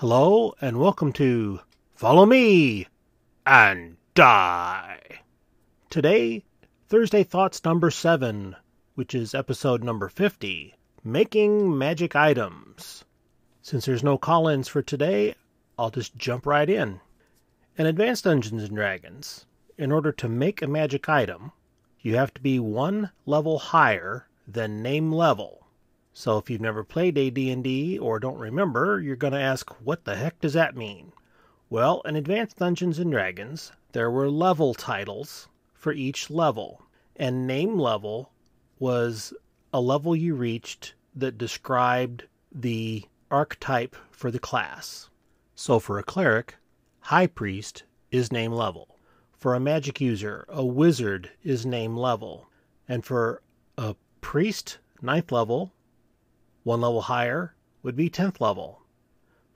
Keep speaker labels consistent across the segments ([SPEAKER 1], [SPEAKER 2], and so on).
[SPEAKER 1] Hello, and welcome to Follow Me and Die. Today, Thursday Thoughts number 7, which is episode number 50 Making Magic Items. Since there's no call ins for today, I'll just jump right in. In Advanced Dungeons and Dragons, in order to make a magic item, you have to be one level higher than name level. So if you've never played AD&D or don't remember, you're going to ask, what the heck does that mean? Well, in Advanced Dungeons and Dragons, there were level titles for each level, and name level was a level you reached that described the archetype for the class. So for a cleric, high priest is name level. For a magic user, a wizard is name level. And for a priest, ninth level, one level higher would be 10th level.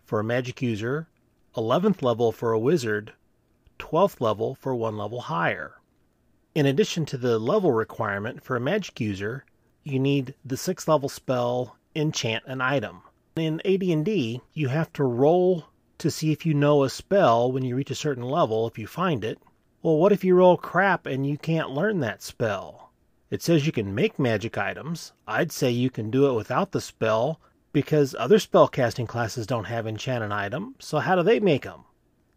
[SPEAKER 1] For a magic user, 11th level for a wizard, 12th level for one level higher. In addition to the level requirement for a magic user, you need the 6th level spell enchant an item. In AD&D, you have to roll to see if you know a spell when you reach a certain level if you find it. Well, what if you roll crap and you can't learn that spell? It says you can make magic items. I'd say you can do it without the spell because other spellcasting classes don't have enchant an item, so how do they make them?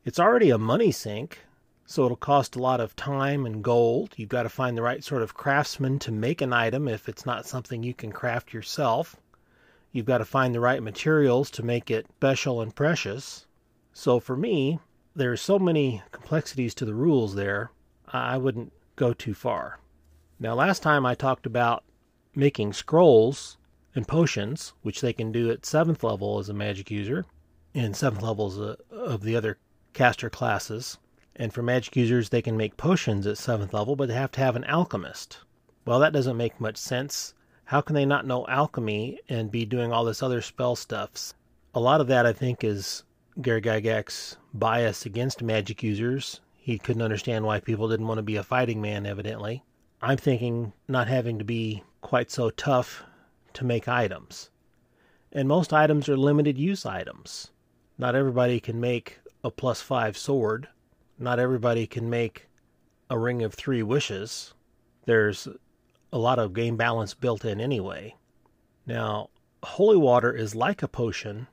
[SPEAKER 1] It's already a money sink, so it'll cost a lot of time and gold. You've got to find the right sort of craftsman to make an item if it's not something you can craft yourself. You've got to find the right materials to make it special and precious. So for me, there's so many complexities to the rules there, I wouldn't go too far. Now, last time I talked about making scrolls and potions, which they can do at 7th level as a magic user, and 7th levels of the other caster classes. And for magic users, they can make potions at 7th level, but they have to have an alchemist. Well, that doesn't make much sense. How can they not know alchemy and be doing all this other spell stuff? A lot of that, I think, is Gary Gygax's bias against magic users. He couldn't understand why people didn't want to be a fighting man, evidently. I'm thinking not having to be quite so tough to make items. And most items are limited use items. Not everybody can make a plus five sword. Not everybody can make a ring of three wishes. There's a lot of game balance built in anyway. Now, holy water is like a potion,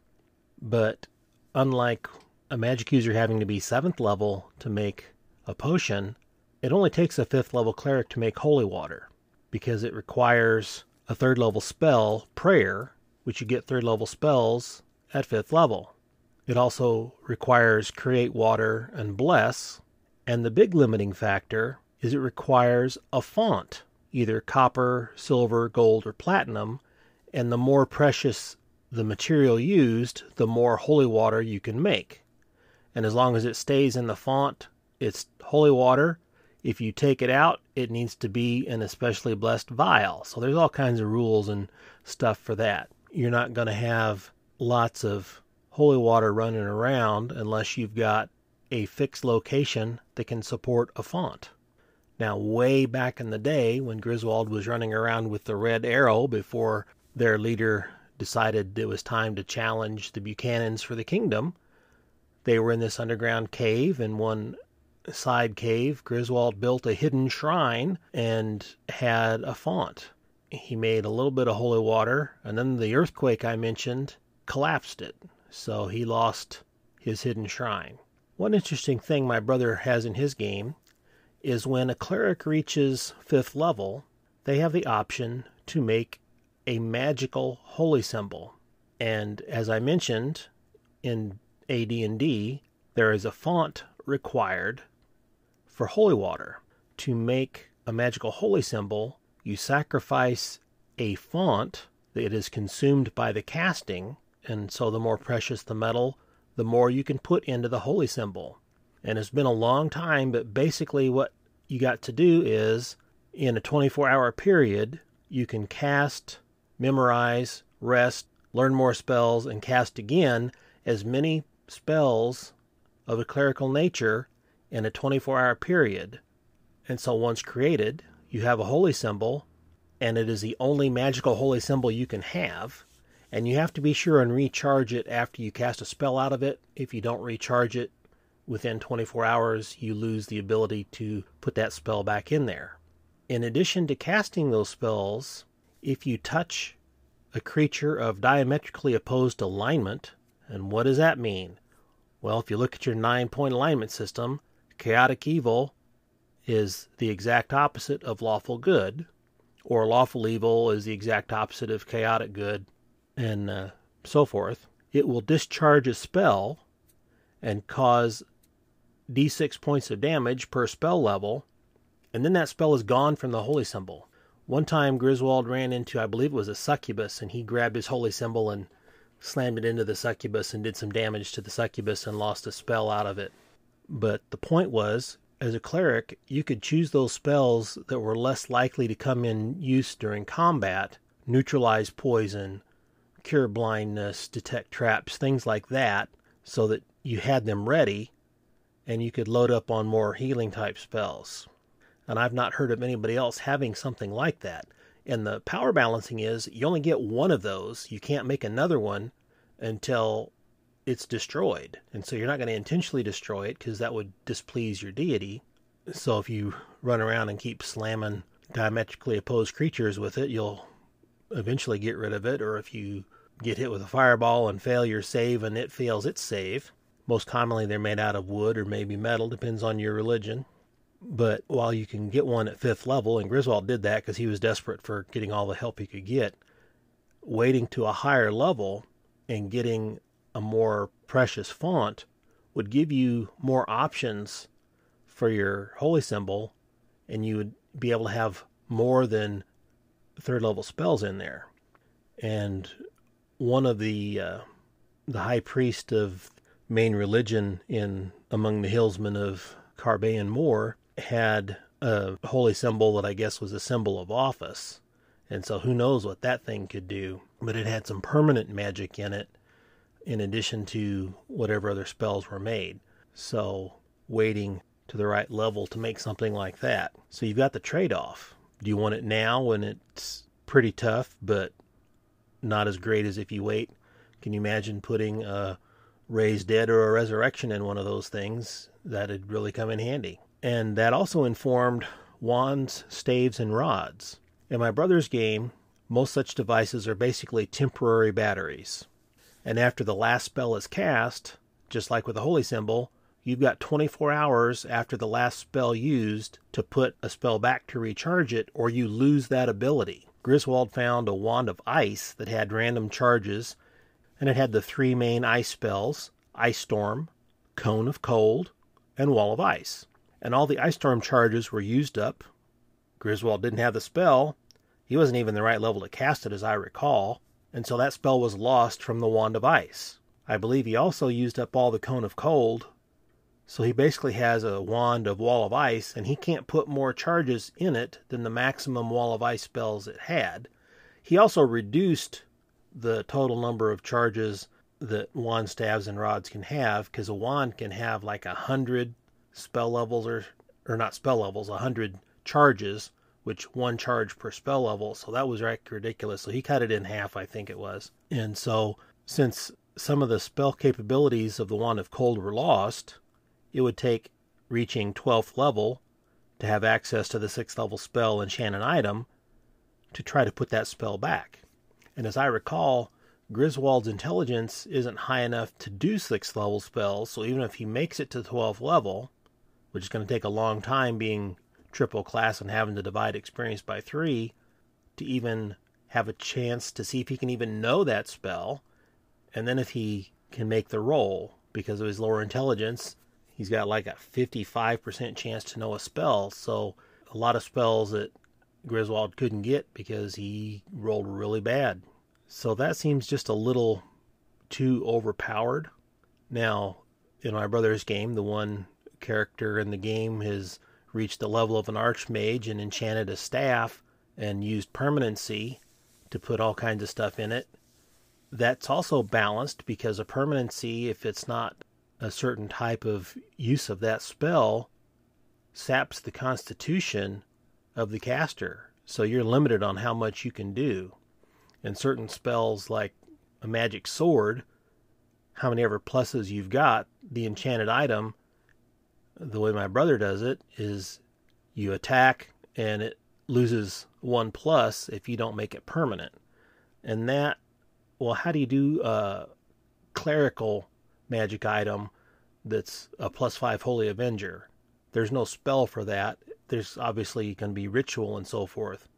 [SPEAKER 1] but unlike a magic user having to be seventh level to make a potion, it only takes a fifth level cleric to make holy water because it requires a third level spell, prayer, which you get third level spells at fifth level. It also requires create water and bless, and the big limiting factor is it requires a font, either copper, silver, gold, or platinum, and the more precious the material used, the more holy water you can make. And as long as it stays in the font, it's holy water, if you take it out, it needs to be an especially blessed vial. So there's all kinds of rules and stuff for that. You're not going to have lots of holy water running around unless you've got a fixed location that can support a font. Now, way back in the day when Griswold was running around with the red arrow before their leader decided it was time to challenge the Buchanans for the kingdom, they were in this underground cave, and one side cave, Griswold built a hidden shrine and had a font. He made a little bit of holy water, and then the earthquake I mentioned collapsed it, so he lost his hidden shrine. One interesting thing my brother has in his game is when a cleric reaches fifth level, they have the option to make a magical holy symbol. And as I mentioned in AD&D, there is a font required for holy water. To make a magical holy symbol, you sacrifice a font that is consumed by the casting, and so the more precious the metal, the more you can put into the holy symbol. And it's been a long time, but basically, what you got to do is in a 24 hour period, you can cast, memorize, rest, learn more spells, and cast again as many spells of a clerical nature in a 24 hour period. And so once created, you have a holy symbol, and it is the only magical holy symbol you can have. And you have to be sure and recharge it after you cast a spell out of it. If you don't recharge it within 24 hours, you lose the ability to put that spell back in there. In addition to casting those spells, if you touch a creature of diametrically opposed alignment, and what does that mean? Well, if you look at your nine point alignment system, chaotic evil is the exact opposite of lawful good, or lawful evil is the exact opposite of chaotic good, and uh, so forth. It will discharge a spell and cause d6 points of damage per spell level, and then that spell is gone from the holy symbol. One time, Griswold ran into, I believe it was a succubus, and he grabbed his holy symbol and slammed it into the succubus and did some damage to the succubus and lost a spell out of it. But the point was, as a cleric, you could choose those spells that were less likely to come in use during combat, neutralize poison, cure blindness, detect traps, things like that, so that you had them ready and you could load up on more healing type spells. And I've not heard of anybody else having something like that. And the power balancing is you only get one of those. You can't make another one until it's destroyed. And so you're not going to intentionally destroy it because that would displease your deity. So if you run around and keep slamming diametrically opposed creatures with it, you'll eventually get rid of it. Or if you get hit with a fireball and fail your save and it fails its save, most commonly they're made out of wood or maybe metal, depends on your religion. But while you can get one at fifth level, and Griswold did that because he was desperate for getting all the help he could get, waiting to a higher level and getting a more precious font would give you more options for your holy symbol, and you would be able to have more than third level spells in there. And one of the uh, the high priest of main religion in among the hillsmen of Carbean Moor had a holy symbol that I guess was a symbol of office. And so who knows what that thing could do. But it had some permanent magic in it, in addition to whatever other spells were made. So waiting to the right level to make something like that. So you've got the trade off. Do you want it now when it's pretty tough, but not as great as if you wait? Can you imagine putting a raised dead or a resurrection in one of those things? That'd really come in handy and that also informed wands, staves, and rods. In my brother's game, most such devices are basically temporary batteries. And after the last spell is cast, just like with the holy symbol, you've got 24 hours after the last spell used to put a spell back to recharge it, or you lose that ability. Griswold found a wand of ice that had random charges, and it had the three main ice spells Ice Storm, Cone of Cold, and Wall of Ice and all the ice storm charges were used up. Griswold didn't have the spell. He wasn't even the right level to cast it, as I recall, and so that spell was lost from the Wand of Ice. I believe he also used up all the Cone of Cold, so he basically has a Wand of Wall of Ice, and he can't put more charges in it than the maximum Wall of Ice spells it had. He also reduced the total number of charges that wand staves and rods can have because a wand can have like a hundred spell levels or or not spell levels, a hundred charges, which one charge per spell level. So that was ridiculous. So he cut it in half, I think it was. And so since some of the spell capabilities of the Wand of Cold were lost, it would take reaching 12th level to have access to the 6th level spell enchant an item to try to put that spell back. And as I recall, Griswold's intelligence isn't high enough to do 6th level spells, so even if he makes it to 12th level, which is going to take a long time being triple class and having to divide experience by three to even have a chance to see if he can even know that spell. And then if he can make the roll because of his lower intelligence, he's got like a 55% chance to know a spell. So a lot of spells that Griswold couldn't get because he rolled really bad. So that seems just a little too overpowered. Now, in my brother's game, the one character in the game has reached the level of an archmage and enchanted a staff and used permanency to put all kinds of stuff in it. That's also balanced because a permanency, if it's not a certain type of use of that spell, saps the constitution of the caster. So you're limited on how much you can do. And certain spells like a magic sword, how many ever pluses you've got, the enchanted item, the way my brother does it, is you attack and it loses one plus if you don't make it permanent. And that, well, how do you do a clerical magic item that's a plus five Holy Avenger? There's no spell for that. There's obviously going to be ritual and so forth.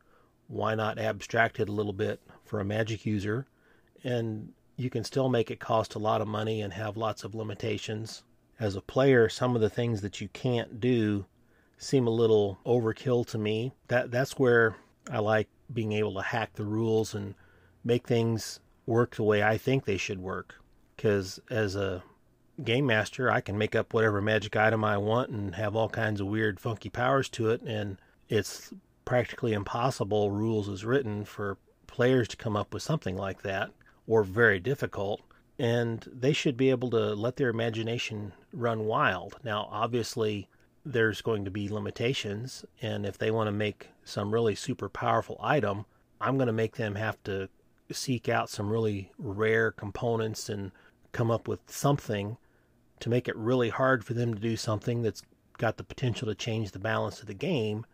[SPEAKER 1] Why not abstract it a little bit for a magic user? And you can still make it cost a lot of money and have lots of limitations. As a player, some of the things that you can't do seem a little overkill to me. That that's where I like being able to hack the rules and make things work the way I think they should work. Because as a game master, I can make up whatever magic item I want and have all kinds of weird, funky powers to it, and it's practically impossible, rules as written, for players to come up with something like that, or very difficult. And they should be able to let their imagination run wild. Now, obviously, there's going to be limitations, and if they want to make some really super powerful item, I'm going to make them have to seek out some really rare components and come up with something to make it really hard for them to do something that's got the potential to change the balance of the game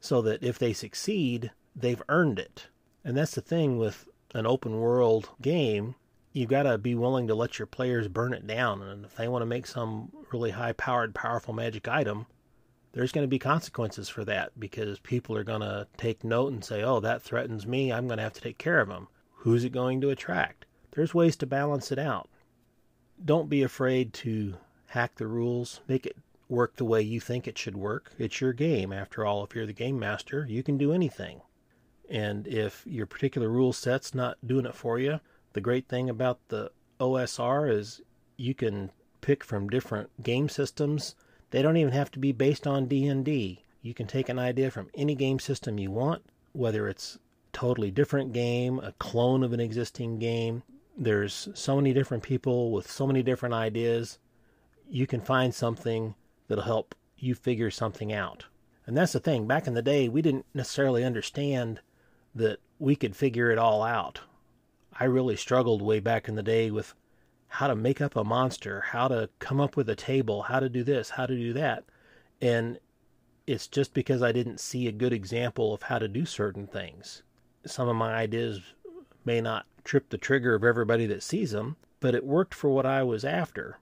[SPEAKER 1] so that if they succeed, they've earned it. And that's the thing with an open world game, you've got to be willing to let your players burn it down. And if they want to make some really high powered, powerful magic item, there's going to be consequences for that because people are going to take note and say, oh, that threatens me. I'm going to have to take care of them. Who's it going to attract? There's ways to balance it out. Don't be afraid to hack the rules, make it work the way you think it should work. It's your game. After all, if you're the game master, you can do anything. And if your particular rule set's not doing it for you, the great thing about the OSR is you can pick from different game systems. They don't even have to be based on D&D. You can take an idea from any game system you want, whether it's totally different game, a clone of an existing game. There's so many different people with so many different ideas. You can find something that'll help you figure something out. And that's the thing. Back in the day, we didn't necessarily understand that we could figure it all out. I really struggled way back in the day with how to make up a monster, how to come up with a table, how to do this, how to do that. And it's just because I didn't see a good example of how to do certain things. Some of my ideas may not trip the trigger of everybody that sees them, but it worked for what I was after.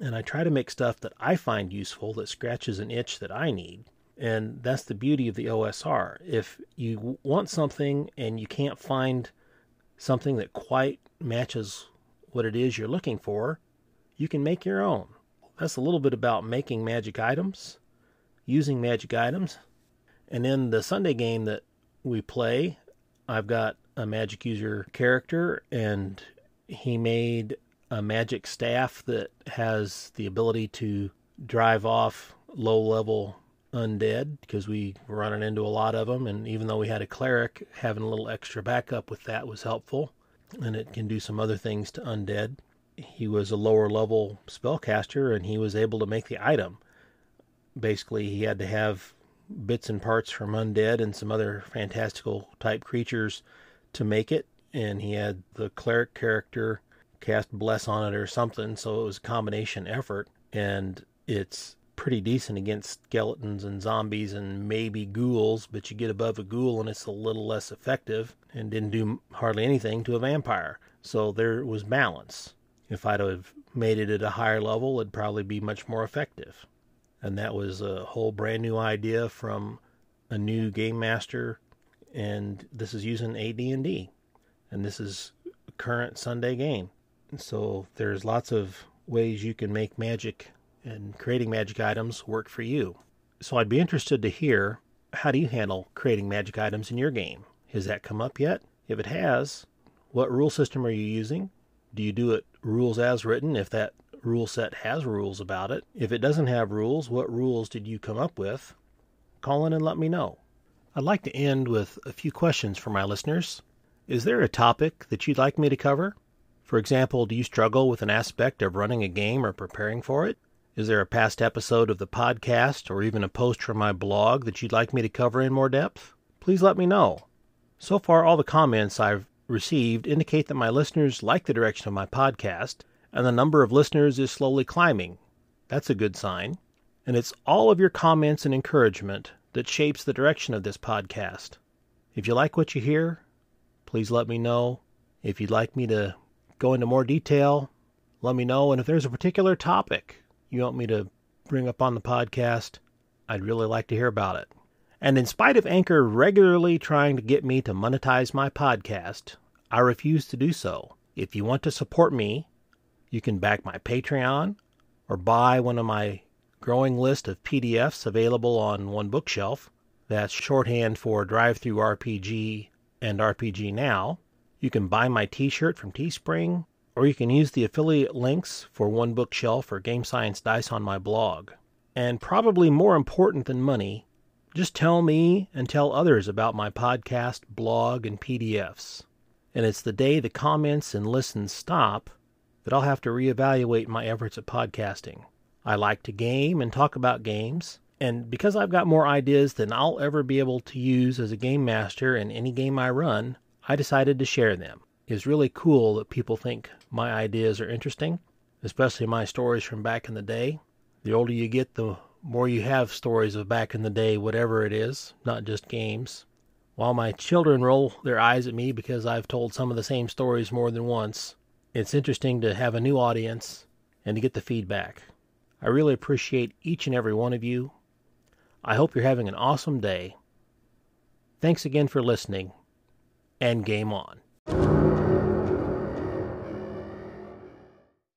[SPEAKER 1] And I try to make stuff that I find useful that scratches an itch that I need. And that's the beauty of the OSR. If you want something and you can't find something that quite matches what it is you're looking for, you can make your own. That's a little bit about making magic items, using magic items. And in the Sunday game that we play, I've got a magic user character, and he made a magic staff that has the ability to drive off low level undead because we were running into a lot of them. And even though we had a cleric, having a little extra backup with that was helpful. And it can do some other things to undead. He was a lower level spellcaster and he was able to make the item. Basically, he had to have bits and parts from undead and some other fantastical type creatures to make it. And he had the cleric character cast bless on it or something. So it was a combination effort. And it's pretty decent against skeletons and zombies and maybe ghouls, but you get above a ghoul and it's a little less effective and didn't do hardly anything to a vampire. So there was balance. If I'd have made it at a higher level, it'd probably be much more effective. And that was a whole brand new idea from a new game master and this is using AD&D and this is current Sunday game. So there's lots of ways you can make magic and creating magic items work for you. So I'd be interested to hear how do you handle creating magic items in your game? Has that come up yet? If it has, what rule system are you using? Do you do it rules as written if that rule set has rules about it? If it doesn't have rules, what rules did you come up with? Call in and let me know. I'd like to end with a few questions for my listeners. Is there a topic that you'd like me to cover? For example, do you struggle with an aspect of running a game or preparing for it? Is there a past episode of the podcast or even a post from my blog that you'd like me to cover in more depth? Please let me know. So far, all the comments I've received indicate that my listeners like the direction of my podcast, and the number of listeners is slowly climbing. That's a good sign. And it's all of your comments and encouragement that shapes the direction of this podcast. If you like what you hear, please let me know. If you'd like me to go into more detail, let me know. And if there's a particular topic you want me to bring up on the podcast, I'd really like to hear about it. And in spite of Anchor regularly trying to get me to monetize my podcast, I refuse to do so. If you want to support me, you can back my Patreon or buy one of my growing list of PDFs available on one bookshelf. That's shorthand for DriveThruRPG and RPG Now. You can buy my t-shirt from Teespring, or you can use the affiliate links for One Bookshelf or Game Science Dice on my blog. And probably more important than money, just tell me and tell others about my podcast, blog, and PDFs. And it's the day the comments and listens stop that I'll have to reevaluate my efforts at podcasting. I like to game and talk about games, and because I've got more ideas than I'll ever be able to use as a game master in any game I run, I decided to share them. It's really cool that people think my ideas are interesting, especially my stories from back in the day. The older you get, the more you have stories of back in the day, whatever it is, not just games. While my children roll their eyes at me because I've told some of the same stories more than once, it's interesting to have a new audience and to get the feedback. I really appreciate each and every one of you. I hope you're having an awesome day. Thanks again for listening, and game on.